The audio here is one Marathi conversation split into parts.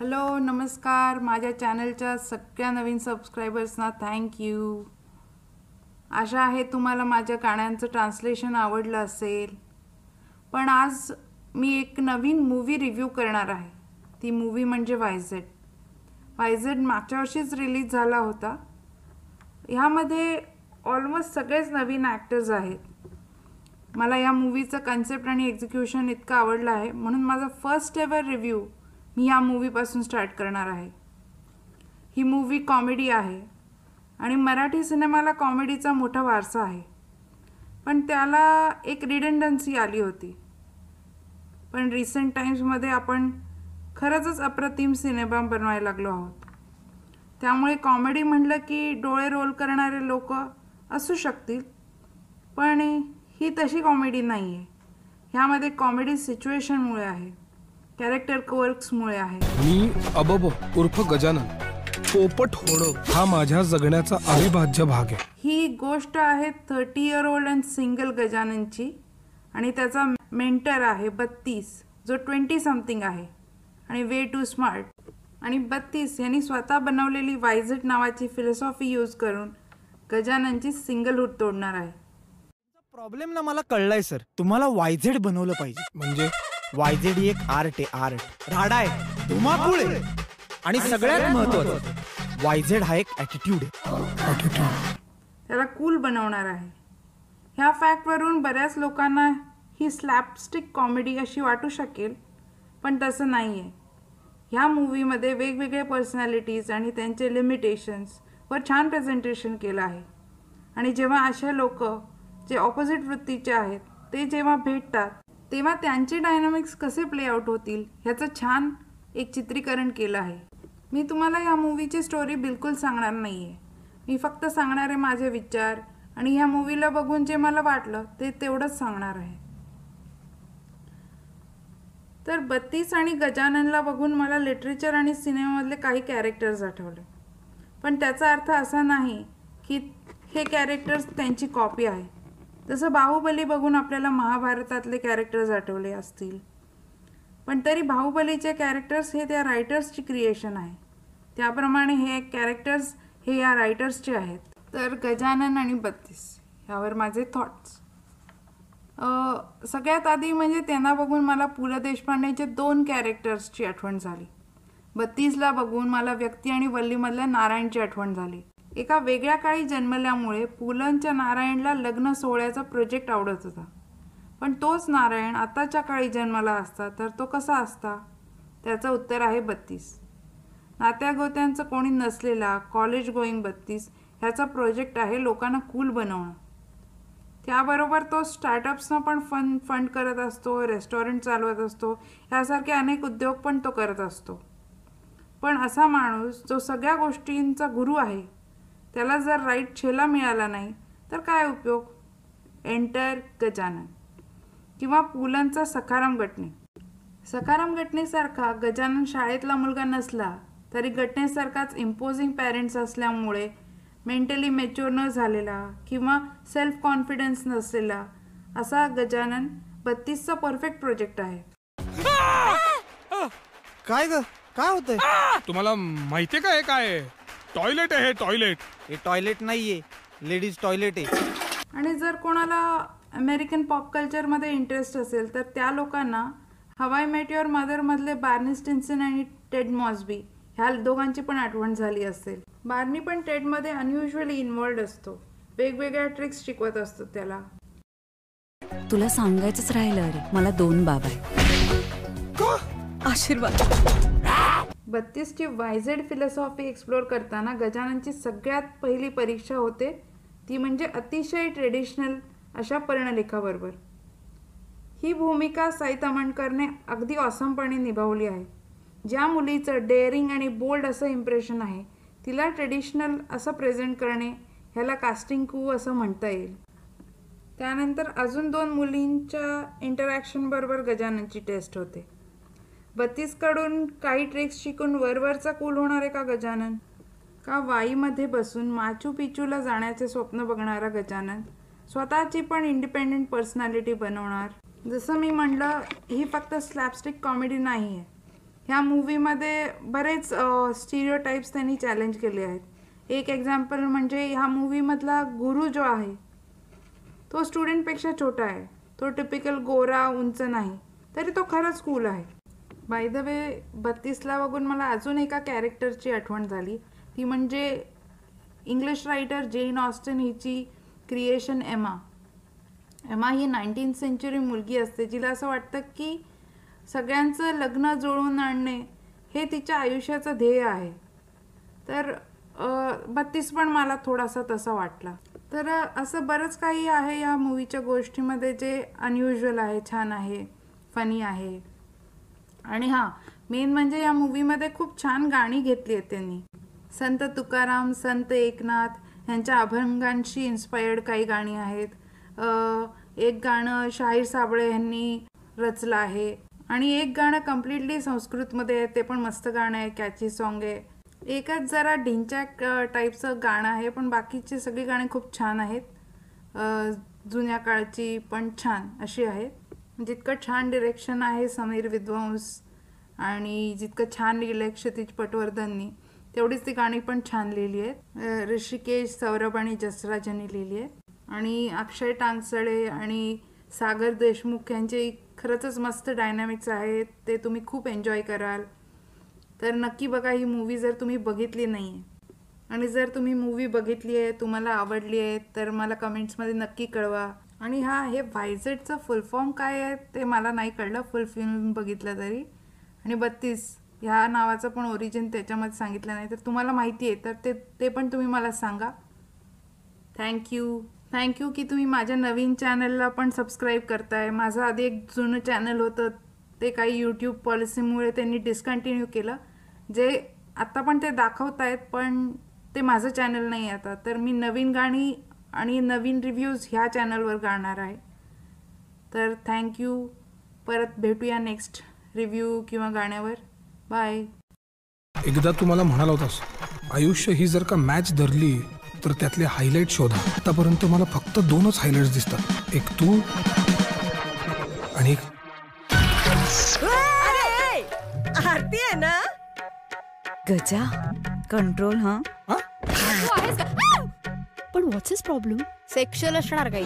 हॅलो नमस्कार. माझ्या चॅनलच्या सगळ्या नवीन सबस्क्रायबर्सना थँक्यू आशा आहे तुम्हाला माझ्या गाण्यांचं ट्रान्सलेशन आवडलं असेल. पण आज मी एक नवीन मूवी रिव्ह्यू करणार आहे. ती मूवी म्हणजे वायझेड वायझेड मागच्या वर्षीच रिलीज झाला होता. ह्यामध्ये ऑलमोस्ट सगळेच नवीन ॲक्टर्स आहेत. मला या मूवीचं कन्सेप्ट आणि एक्झिक्युशन इतकं आवडलं आहे. म्हणून माझा फर्स्ट एवर रिव्ह्यू मी या मूवीपासून स्टार्ट करणार आहे. ही मूवी कॉमेडी आहे आणि मराठी सिनेमाला कॉमेडीचा मोठा वारसा आहे. पण त्याला एक रिडंडन्सी आली होती. पण रिसेंट टाईम्समध्ये आपण खरंचच अप्रतिम सिनेमा बनवायला लागलो आहोत. त्यामुळे कॉमेडी म्हटलं की डोळे रोल करणारे लोक असू शकतील पण ही तशी कॉमेडी नाही आहे ह्यामध्ये कॉमेडी सिच्युएशनमुळे आहे. कॅरेक्टर वर्क्समुळे आहे. मी अबब उर्फ गजानन. पोपट होणं हा माझ्या जगण्याचा अविभाज्य भाग आहे. ही गोष्ट आहे thirty year old and single गजाननची आणि त्याचा मेंटर आहे बत्तीस जो ट्वेंटी समथिंग आहे. आणि वे टू स्मार्ट आणि बत्तीस यांनी स्वतः बनवलेली वायझेट नावाची फिलॉसॉफी यूज करून गजाननची सिंगलहूड तोडणार आहे. प्रॉब्लेम ना मला कळलाय सर तुम्हाला वायझेड बनवलं पाहिजे. म्हणजे? वायझेड ही एक आर्ट आहे आर्ट. राडा आहे धुमाकूळ आहे. आणि सगळ्यात महत्वाचं वायझेड हा एक ऍटिट्यूड आहे. त्याला कूल बनवणार आहे. ह्या फॅक्टवरून बऱ्याच लोकांना ही स्लॅपस्टिक कॉमेडी अशी वाटू शकेल पण तसं नाही आहे ह्या मूवीमध्ये वेगवेगळे पर्सनॅलिटीज आणि त्यांचे लिमिटेशन्स वर छान प्रेझेंटेशन केलं आहे. आणि जेव्हा अशा लोक जे ऑपोजिट वृत्तीचे आहेत ते जेव्हा भेटतात तेव्हा त्यांचे डायनामिक्स कसे प्ले आउट होतील ह्याचं छान एक चित्रीकरण केलं आहे. मी तुम्हाला या मूवीची स्टोरी बिलकुल सांगणार नाही आहे मी फक्त सांगणार आहे माझे विचार आणि ह्या मूवीला बघून जे मला वाटलं ते तेवढंच सांगणार आहे. तर बत्तीस आणि गजाननला बघून मला लिटरेचर आणि सिनेमामधले काही कॅरेक्टर्स आठवले. पण त्याचा अर्थ असा नाही की हे कॅरेक्टर्स त्यांची कॉपी आहे. जसं बाहुबली बघून आपल्याला महाभारतातले कॅरेक्टर्स आठवले असतील. पण तरी बाहुबलीचे कॅरेक्टर्स हे त्या रायटर्सची क्रिएशन आहे. त्याप्रमाणे हे कॅरेक्टर्स हे या रायटर्सचे आहेत. तर गजानन आणि बत्तीस ह्यावर माझे थॉट्स सगळ्यात आधी म्हणजे त्यांना बघून मला पु ल देशपांडेचे दोन कॅरेक्टर्सची आठवण झाली. बत्तीसला बघून मला व्यक्ती आणि वल्लीमधल्या नारायणची आठवण झाली. एका वेगळ्या काळी जन्मल्यामुळे पुलंच्या नारायणला लग्न सोहळ्याचा प्रोजेक्ट आवडत होता. पण तोच नारायण आताच्या काळी जन्माला असता तर तो कसा असता? त्याचं उत्तर आहे बत्तीस. नात्यागोत्यांचं कोणी नसलेला कॉलेज गोईंग बत्तीस ह्याचा प्रोजेक्ट आहे लोकांना कूल बनवणं. त्याबरोबर तो स्टार्टअप्सना पण फन फंड करत असतो रेस्टॉरंट चालवत असतो ह्यासारखे अनेक उद्योग पण तो करत असतो. पण असा माणूस जो सगळ्या गोष्टींचा गुरु आहे त्याला जर राईट छेला मिळाला नाही तर काय उपयोग? एंटर गजानन. किंवा पुलंचा सखाराम गटणे. सखाराम गटणेसारखा गजानन शाळेतला मुलगा नसला तरी गटणेसारखाच इम्पोजिंग पॅरेंट्स असल्यामुळे मेंटली मेच्युअर न झालेला किंवा सेल्फ कॉन्फिडन्स नसलेला असा गजानन बत्तीसचा परफेक्ट प्रोजेक्ट आहे. काय ग? काय होतंय? तुम्हाला माहितीये का हे काय? आहे? टॉयलेट आहे हे टॉयलेट. हे टॉयलेट नाहीये लेडीज टॉयलेट आहे. आणि जर कोणाला अमेरिकन पॉप कल्चरमध्ये इंटरेस्ट असेल तर त्या लोकांना हवाई मेट युअर मदरमधले बार्नी स्टिन्सन आणि टेड मॉसबी ह्या दोघांची पण आठवण झाली असेल. बार्नी पण टेडमध्ये अनयुजली इन्वॉल्ड असतो. वेगवेगळ्या ट्रिक्स शिकवत असतो त्याला. तुला सांगायचंच राहिलं अरे मला दोन बाबा आशीर्वाद. बत्तीसची वायझेड फिलॉसॉफी एक्सप्लोर करताना गजाननची सगळ्यात पहिली परीक्षा होते. ती म्हणजे अतिशय ट्रेडिशनल अशा पर्णलेखाबरोबर. ही भूमिका साई तमणकरने अगदी ऑसमपणे निभावली आहे. ज्या मुलीचं डेअरिंग आणि बोल्ड असं इम्प्रेशन आहे तिला ट्रेडिशनल असं प्रेझेंट करणे ह्याला कास्टिंग कू असं म्हणता येईल. त्यानंतर अजून दोन मुलींच्या इंटरॅक्शनबरोबर गजाननची टेस्ट होते. बत्तीसकडून काही ट्रिक्स शिकून वरवरचा कूल होणार आहे का गजानन? का वाईमध्ये बसून माचू पिचूला जाण्याचे स्वप्न बघणारा गजानन? स्वतःची पण इंडिपेंडेंट पर्सनॅलिटी बनवणार. जसं मी म्हणलं ही फक्त स्लॅपस्टिक कॉमेडी नाही आहे ह्या मूवीमध्ये बरेच स्टिरिओ टाईप्स त्यांनी चॅलेंज केले आहेत. एक एक्झाम्पल म्हणजे ह्या मूवीमधला गुरु जो आहे तो स्टुडंटपेक्षा छोटा आहे. तो टिपिकल गोरा उंच नाही. तरी तो खरंच कूल आहे. बाय द वे बत्तीसला बघून मला अजून एका कॅरेक्टरची आठवण झाली. ती म्हणजे इंग्लिश रायटर जेन ऑस्टन हिची क्रिएशन एमा एमा ही नाईन्टीन सेंचुरी मुलगी असते. जिला असं वाटतं की सगळ्यांचं लग्न जुळवून आणणे हे तिच्या आयुष्याचं ध्येय आहे. तर बत्तीस पण मला थोडासा तसा वाटला. तर असं बरंच काही आहे या मूवीच्या गोष्टीमध्ये जे अनयुज्युअल आहे छान आहे फनी आहे. आणि हां मेन म्हणजे या मूवीमध्ये खूप छान गाणी घेतली आहेत त्यांनी. संत तुकाराम संत एकनाथ यांच्या अभंगांशी इन्स्पायर्ड काही गाणी आहेत. एक गाणं शाहीर साबळे यांनी रचलं आहे. आणि एक गाणं कम्प्लिटली संस्कृतमध्ये आहे ते पण मस्त गाणं आहे कॅची सॉन्ग आहे. एकच जरा ढिंचॅक टाईपचं गाणं आहे पण बाकीची सगळी गाणी खूप छान आहेत. जुन्या काळची पण छान अशी आहेत. जितकं छान डिरेक्शन आहे समीर विद्वांस आणि जितकं लिहिलं आहे क्षितिज पटवर्धननी तेवढीच ती गाणी पण छान लिहिली आहेत. ऋषिकेश सौरभ आणि जसराज यांनी लिहिली आहेत. आणि अक्षय टांगसळे आणि सागर देशमुख यांचे खरंच मस्त डायनॅमिक्स आहेत. ते तुम्ही खूप एन्जॉय कराल. तर नक्की बघा ही मूवी जर तुम्ही बघितली नाही आहे आणि जर तुम्ही मूवी बघितली आहे तुम्हाला आवडली आहे तर मला कमेंट्समध्ये नक्की कळवा. आणि हा हे व्हायझेटचं फुल फॉर्म काय आहे ते मला नाही कळलं. फुल फिल्म बघितलं तरी. आणि बत्तीस ह्या नावाचं पण ओरिजिन त्याच्यामध्ये सांगितलं नाही. तर तुम्हाला माहिती आहे तर ते ते पण तुम्ही मला सांगा. थँक्यू थँक्यू की तुम्ही माझ्या नवीन चॅनलला पण सबस्क्राईब करताय. माझं आधी एक जुनं चॅनल होतं. ते काही यूट्यूब पॉलिसीमुळे त्यांनी डिस्कंटिन्यू केलं. जे आत्ता पण ते दाखवत आहेत पण ते माझं चॅनल नाही आहे आता. तर मी नवीन गाणी आणि नवीन रिव्ह्यूज ह्या चॅनलवर गाणार आहे. तर थँक्यू परत भेटूया नेक्स्ट रिव्ह्यू किंवा गाण्यावर. बाय एकदा तू मला म्हणाला होतास आयुष्य ही जर का मॅच धरली तर त्यातले हायलाईट शोधा. आतापर्यंत मला फक्त दोनच हायलाईट्स दिसतात. एक तू आणि एक आरती आहे ना? गजा कंट्रोल हा? हा? पण व्हॉट्स इज प्रॉब्लेम सेक्शुअल असणार काही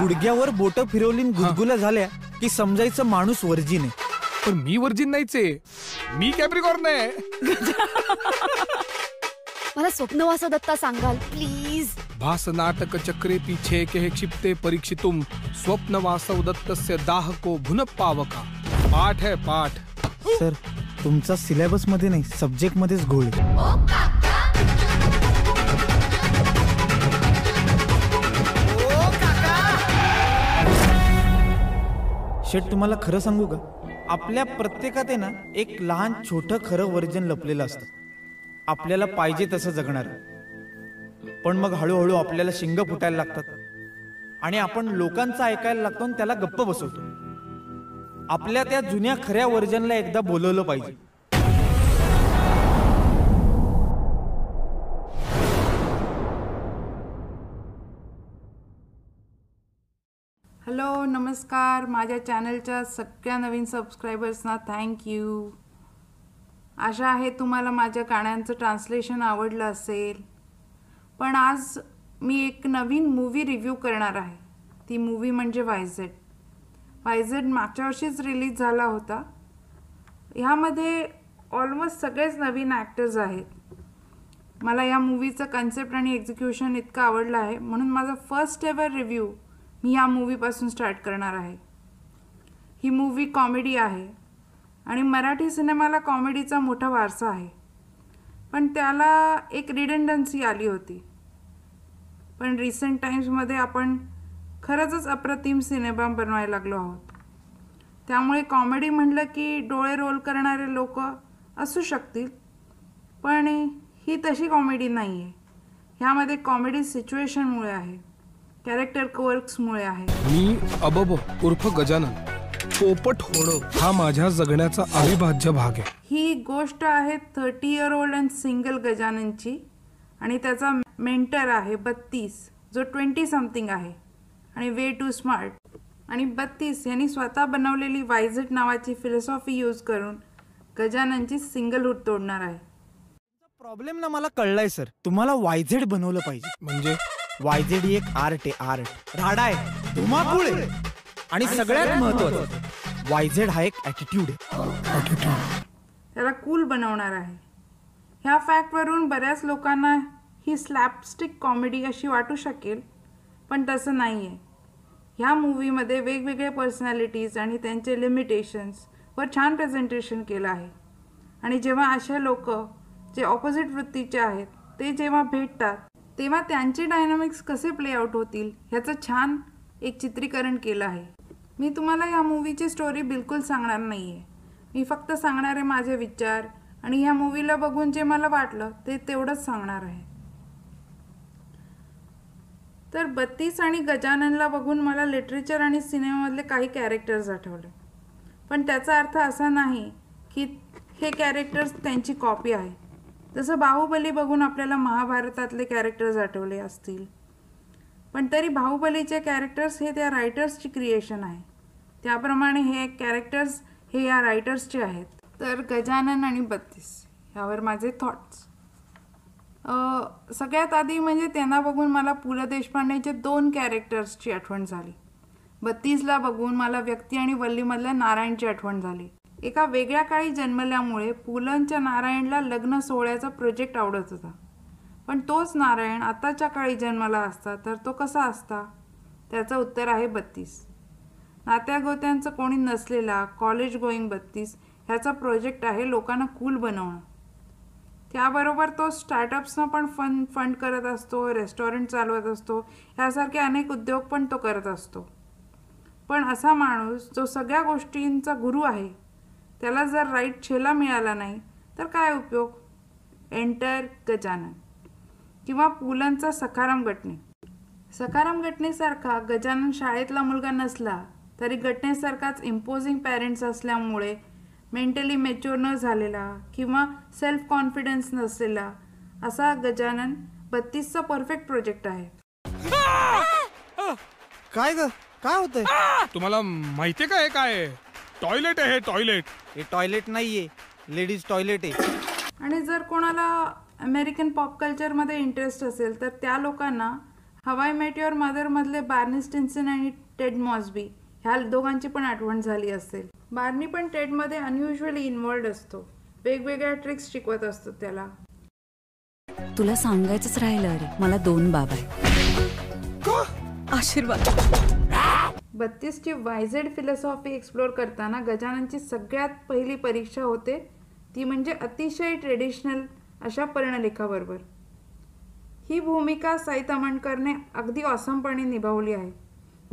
गुडघ्यावर बोट फिरवली गुदगुल्या झाल्या की समजायचं माणूस वर्जिन. आहे पण मी वर्जिन नाहीच. आहे मी कॅप्रिकॉर्न आहे. मला स्वप्नवास दत्ता सांगाल. प्लीज भास नाटक चक्रे पीछे के क्षिप्ते परीक्षितुम. स्वप्न वासव दत्तस्य दाहको भुन पावका पाठ है पाठ. सर तुमचा सिलेबसमध्ये नाही सब्जेक्ट मध्येच घोळ आहे. शेठ तुम्हाला खरं सांगू का? आपल्या प्रत्येकात आहे ना एक लहान छोटं खरं वर्जन लपलेलं असतं. आपल्याला पाहिजे तसं जगणार. पण मग हळूहळू आपल्याला शिंग फुटायला लागतात. आणि आपण लोकांचं ऐकायला लागतो आणि त्याला गप्प बसवतो. आपल्या त्या जुन्या खऱ्या वर्जनला एकदा बोलवलं पाहिजे. हॅलो नमस्कार. माझ्या चॅनलच्या सगळ्या नवीन सबस्क्रायबर्सना थँक्यू आशा आहे तुम्हाला माझ्या गाण्यांचं ट्रान्सलेशन आवडलं असेल. पण आज मी एक नवीन मूवी रिव्ह्यू करणार आहे. ती मूवी म्हणजे वायझेड वायझेड मागच्या वर्षीच रिलीज झाला होता. ह्यामध्ये ऑलमोस्ट सगळेच नवीन ॲक्टर्स आहेत. मला या मूवीचं कन्सेप्ट आणि एक्झिक्युशन इतकं आवडलं आहे. म्हणून माझा फर्स्ट एवर रिव्ह्यू मी या मूवीपासून स्टार्ट करणार आहे. ही मूवी कॉमेडी आहे आणि मराठी सिनेमाला कॉमेडीचा मोठा वारसा आहे. पण त्याला एक रिडंडन्सी आली होती. पण रिसेंट टाईम्समध्ये आपण खरंचच अप्रतिम सिनेमा बनवायला लागलो आहोत. त्यामुळे कॉमेडी म्हटलं की डोळे रोल करणारे लोक असू शकतील पण ही तशी कॉमेडी नाही आहे ह्यामध्ये कॉमेडी सिच्युएशनमुळे आहे. कॅरेक्टर वर्क्समुळे आहे. मी अबब उर्फ गजानन. पोपट होणं हा माझ्या जगण्याचा अविभाज्य भाग आहे. ही गोष्ट आहे thirty year old and single गजाननची आणि त्याचा मेंटर आहे बत्तीस जो ट्वेंटी समथिंग आहे. आणि वे टू स्मार्ट आणि बत्तीस यांनी स्वतः बनवलेली वायझट नावाची फिलॉसॉफी यूज करून गजाननची सिंगलहूड तोडणार आहे. प्रॉब्लेम ना मला कळलाय सर तुम्हाला वायझेड बनवलं पाहिजे. म्हणजे? वायझेड ही एक आर्ट आहे आर्ट. राडा आहे. धुमाकूळ आहे. आणि सगळ्यात महत्वाचं वायझेड हा एक ऍटिट्यूड आहे. त्याला कूल बनवणार आहे. ह्या फॅक्टवरून बऱ्याच लोकांना ही स्लॅपस्टिक कॉमेडी अशी वाटू शकेल पण तसं नाही आहे ह्या मूवीमध्ये वेगवेगळे पर्सनॅलिटीज आणि त्यांचे लिमिटेशन्स वर छान प्रेझेंटेशन केलं आहे. आणि जेव्हा अशा लोक जे ऑपोजिट वृत्तीचे आहेत ते जेव्हा भेटतात तेव्हा त्यांचे डायनामिक्स कसे प्ले आउट होतील ह्याचं छान एक चित्रीकरण केलं आहे. मी तुम्हाला या मूवीची स्टोरी बिलकुल सांगणार नाही आहे मी फक्त सांगणार आहे माझे विचार आणि ह्या मूवीला बघून जे मला वाटलं ते तेवढंच सांगणार आहे. तर बत्तीस आणि गजाननला बघून मला लिटरेचर आणि सिनेमामधले काही कॅरेक्टर्स आठवले. पण त्याचा अर्थ असा नाही की हे कॅरेक्टर्स त्यांची कॉपी आहे. जसं बाहुबली बघून आपल्याला महाभारतातले कॅरेक्टर्स आठवले असतील. पण तरी बाहुबलीचे कॅरेक्टर्स हे त्या रायटर्सची क्रिएशन आहे. त्याप्रमाणे हे कॅरेक्टर्स हे या रायटर्सचे आहेत. तर गजानन आणि बत्तीस ह्यावर माझे थॉट्स सगळ्यात आधी म्हणजे त्यांना बघून मला पु ल देशपांडेचे दोन कॅरेक्टर्सची आठवण झाली. बत्तीसला बघून मला व्यक्ती आणि वल्लीमधल्या नारायणची आठवण झाली. एका वेगळ्या काळी जन्मल्यामुळे पुलंच्या नारायणला लग्न सोहळ्याचा प्रोजेक्ट आवडत होता. पण तोच नारायण आताच्या काळी जन्माला असता तर तो कसा असता? त्याचं उत्तर आहे बत्तीस. नात्यागोत्यांचं कोणी नसलेला कॉलेज गोईंग बत्तीस ह्याचा प्रोजेक्ट आहे लोकांना कूल बनवणं. त्याबरोबर तो स्टार्टअप्सना पण फंड फंड करत असतो रेस्टॉरंट चालवत असतो ह्यासारखे अनेक उद्योग पण तो करत असतो. पण असा माणूस जो सगळ्या गोष्टींचा गुरु आहे त्याला जर राईट छेला मिळाला नाही तर काय उपयोग? एंटर गजानन. किंवा पुलंचा सखाराम गटणे सखाराम गटणेसारखा गजानन शाळेतला मुलगा नसला तरी गटणेसारखाच इम्पोजिंग पॅरेंट्स असल्यामुळे मेंटली मेच्युअर न झालेला किंवा सेल्फ कॉन्फिडन्स नसलेला असा गजानन बत्तीसचा परफेक्ट प्रोजेक्ट आहे. काय ग? काय होतंय? तुम्हाला माहितीये का हे काय टॉयलेट आहे हे टॉयलेट. हे टॉयलेट नाहीये. लेडीज टॉयलेट आहे. आणि जर कोणाला अमेरिकन पॉप कल्चरमध्ये इंटरेस्ट असेल तर त्या लोकांना हवाई मेट युअर मदरमधले बार्नी स्टिन्सन आणि टेड मॉसबी ह्या दोघांची पण आठवण झाली असेल. बार्नी पण टेडमध्ये अनयुजली इन्वॉल्ड असतो. वेगवेगळ्या ट्रिक्स शिकवत असतो त्याला. तुला सांगायचंच राहिलं अरे. मला दोन बाबा आहेत. आशीर्वाद. बत्तीसची वायझेड फिलॉसॉफी एक्सप्लोर करताना गजाननची सगळ्यात पहिली परीक्षा होते ती म्हणजे अतिशय ट्रेडिशनल अशा पर्णलेखाबरोबर. ही भूमिका साई तमणकरने अगदी ऑसमपणे निभावली आहे.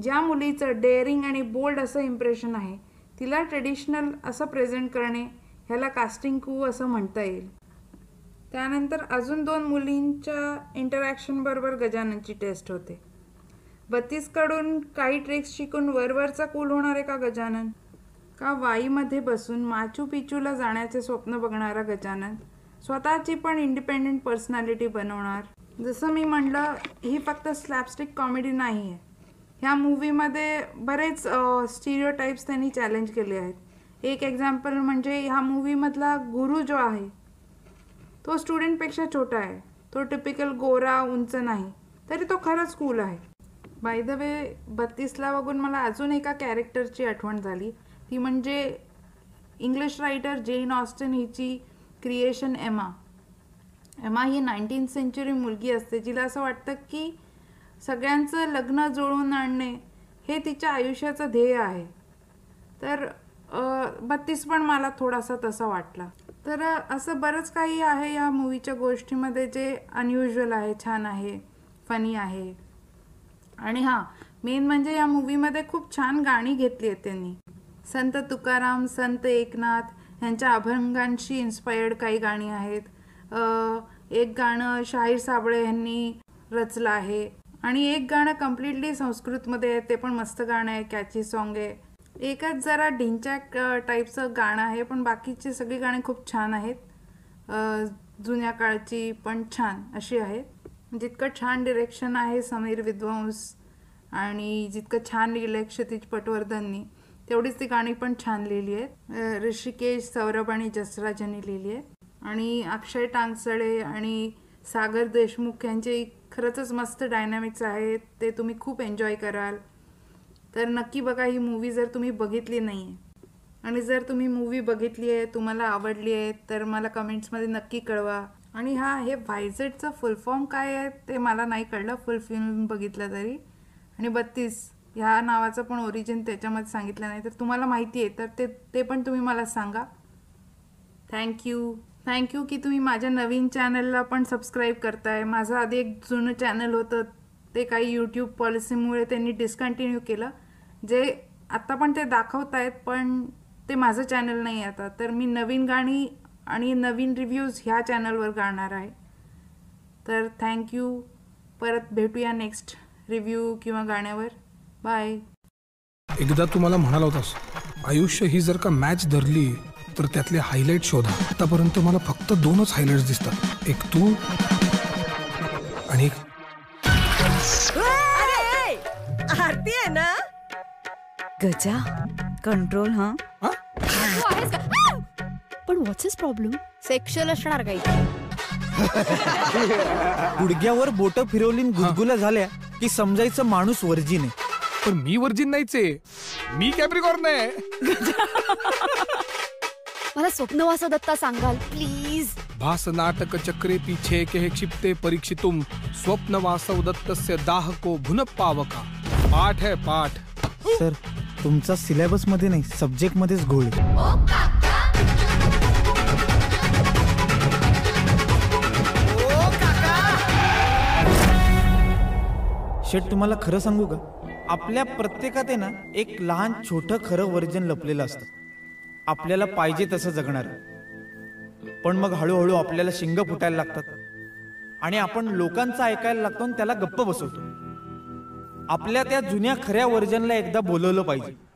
ज्या मुलीचं डेअरिंग आणि बोल्ड असं इम्प्रेशन आहे तिला ट्रेडिशनल असं प्रेझेंट करणे ह्याला कास्टिंग कू असं म्हणता येईल. त्यानंतर अजून दोन मुलींच्या इंटरॅक्शनबरोबर गजाननची टेस्ट होते. बत्तीसकडून काही ट्रिक्स शिकून वरवरचा कूल होणार आहे का गजानन? का वाईमध्ये बसून माचू पिचूला जाण्याचे स्वप्न बघणारा गजानन स्वतःची पण इंडिपेंडेंट पर्सनॅलिटी बनवणार? जसं मी म्हणलं ही फक्त स्लॅपस्टिक कॉमेडी नाही आहे ह्या मूवीमध्ये बरेच स्टिरिओ टाईप्स त्यांनी चॅलेंज केले आहेत. एक एक्झाम्पल म्हणजे ह्या मूवीमधला गुरु जो आहे तो स्टुडंटपेक्षा छोटा आहे. तो टिपिकल गोरा उंच नाही. तरी तो खरंच कूल आहे. बाय द वे बत्तीसला बघून मला अजून एका कॅरेक्टरची आठवण झाली. ती म्हणजे इंग्लिश रायटर जेन ऑस्टन हिची क्रिएशन एमा एमा ही नाईन्टीन सेंचुरी मुलगी असते. जिला असं वाटतं की सगळ्यांचं लग्न जुळवून आणणे हे तिच्या आयुष्याचं ध्येय आहे. तर बत्तीस पण मला थोडासा तसा वाटला. तर असं बरंच काही आहे या मूवीच्या गोष्टीमध्ये जे अनयुज्युअल आहे छान आहे फनी आहे. आणि हां मेन म्हणजे या मूवीमध्ये खूप छान गाणी घेतली आहेत त्यांनी. संत तुकाराम संत एकनाथ यांच्या अभंगांशी इन्स्पायर्ड काही गाणी आहेत. एक गाणं शाहीर साबळे यांनी रचलं आहे. आणि एक गाणं कम्प्लिटली संस्कृतमध्ये आहे ते पण मस्त गाणं आहे कॅची सॉन्ग आहे. एकच जरा ढिंचॅक टाईपचं गाणं आहे पण बाकीची सगळी गाणी खूप छान आहेत. जुन्या काळची पण छान अशी आहेत. म्हणजे जितकं छान डिरेक्शन आहे समीर विद्वांस आणि जितकं छान लिहिलं क्षितिज पटवर्धननी तेवढीच ती गाणी पण छान लिहिली आहेत. ऋषिकेश सौरभ आणि जसराज यांनी लिहिली आहेत आणि अक्षय टांगसळे आणि सागर देशमुख यांचे खरंच मस्त डायनॅमिक्स आहेत. ते तुम्ही खूप एन्जॉय कराल. तर नक्की बघा ही मूवी जर तुम्ही बघितली नाही आहे आणि जर तुम्ही मूवी बघितली आहे तुम्हाला आवडली आहे तर मला कमेंट्समध्ये नक्की कळवा. आणि हा हे व्हायझेटचं फुल फॉर्म काय आहे ते मला नाही कळलं. फुल फिल्म बघितलं तरी. आणि बत्तीस ह्या नावाचं पण ओरिजिन त्याच्यामध्ये सांगितलं नाही. तर तुम्हाला माहिती आहे तर ते ते पण तुम्ही मला सांगा. थँक्यू थँक्यू की तुम्ही माझ्या नवीन चॅनलला पण सबस्क्राईब करताय. माझं आधी एक जुनं चॅनल होतं. ते काही यूट्यूब पॉलिसीमुळे त्यांनी डिस्कंटिन्यू केलं. जे आत्ता पण ते दाखवत आहेत पण ते माझं चॅनल नाही आता. तर मी नवीन गाणी आणि नवीन रिव्ह्यूज ह्या चॅनलवर गाणार आहे. तर थँक्यू परत भेटूया नेक्स्ट रिव्ह्यू किंवा गाण्यावर. बाय एकदा तुम्हाला म्हणाला होतास आयुष्य ही जर का मॅच धरली तर त्यातले हायलाईट शोधा. आतापर्यंत मला फक्त दोनच हायलाईट्स दिसतात. एक तू आणि एक आरती आहे ना? गजा कंट्रोल हा? तू आहेस का? पण व्हॉट्स इज प्रॉब्लेम सेक्शुअल असणार काही गुडघ्यावर बोट फिरवलीन गुदगुल्या झाल्या की समजायचं माणूस वर्जिन आहे. पण मी वर्जिन नाहीच. आहे मी कॅप्रिकॉर्न आहे. मला स्वप्नवास दत्ता सांगाल प्लीज भास नाटक चक्रे पीछे के क्षिप्ते परीक्षितुम. स्वप्न वासव दत्तस्य दाह को भुन पावका पाठ है पाठ. सर तुमचा सिलेबसमध्ये नाही सब्जेक्ट मध्येच घोळ आहे. शेठ तुम्हाला खरं सांगू का? आपल्या प्रत्येकात आहे ना एक लहान छोटं खरं वर्जन लपलेलं असतं. आपल्याला पाहिजे तसं जगणार. पण मग हळूहळू आपल्याला शिंग फुटायला लागतात. आणि आपण लोकांचं ऐकायला लागतो आणि त्याला गप्प बसवतो. आपल्या त्या जुन्या खऱ्या वर्जनला एकदा बोलवलं पाहिजे.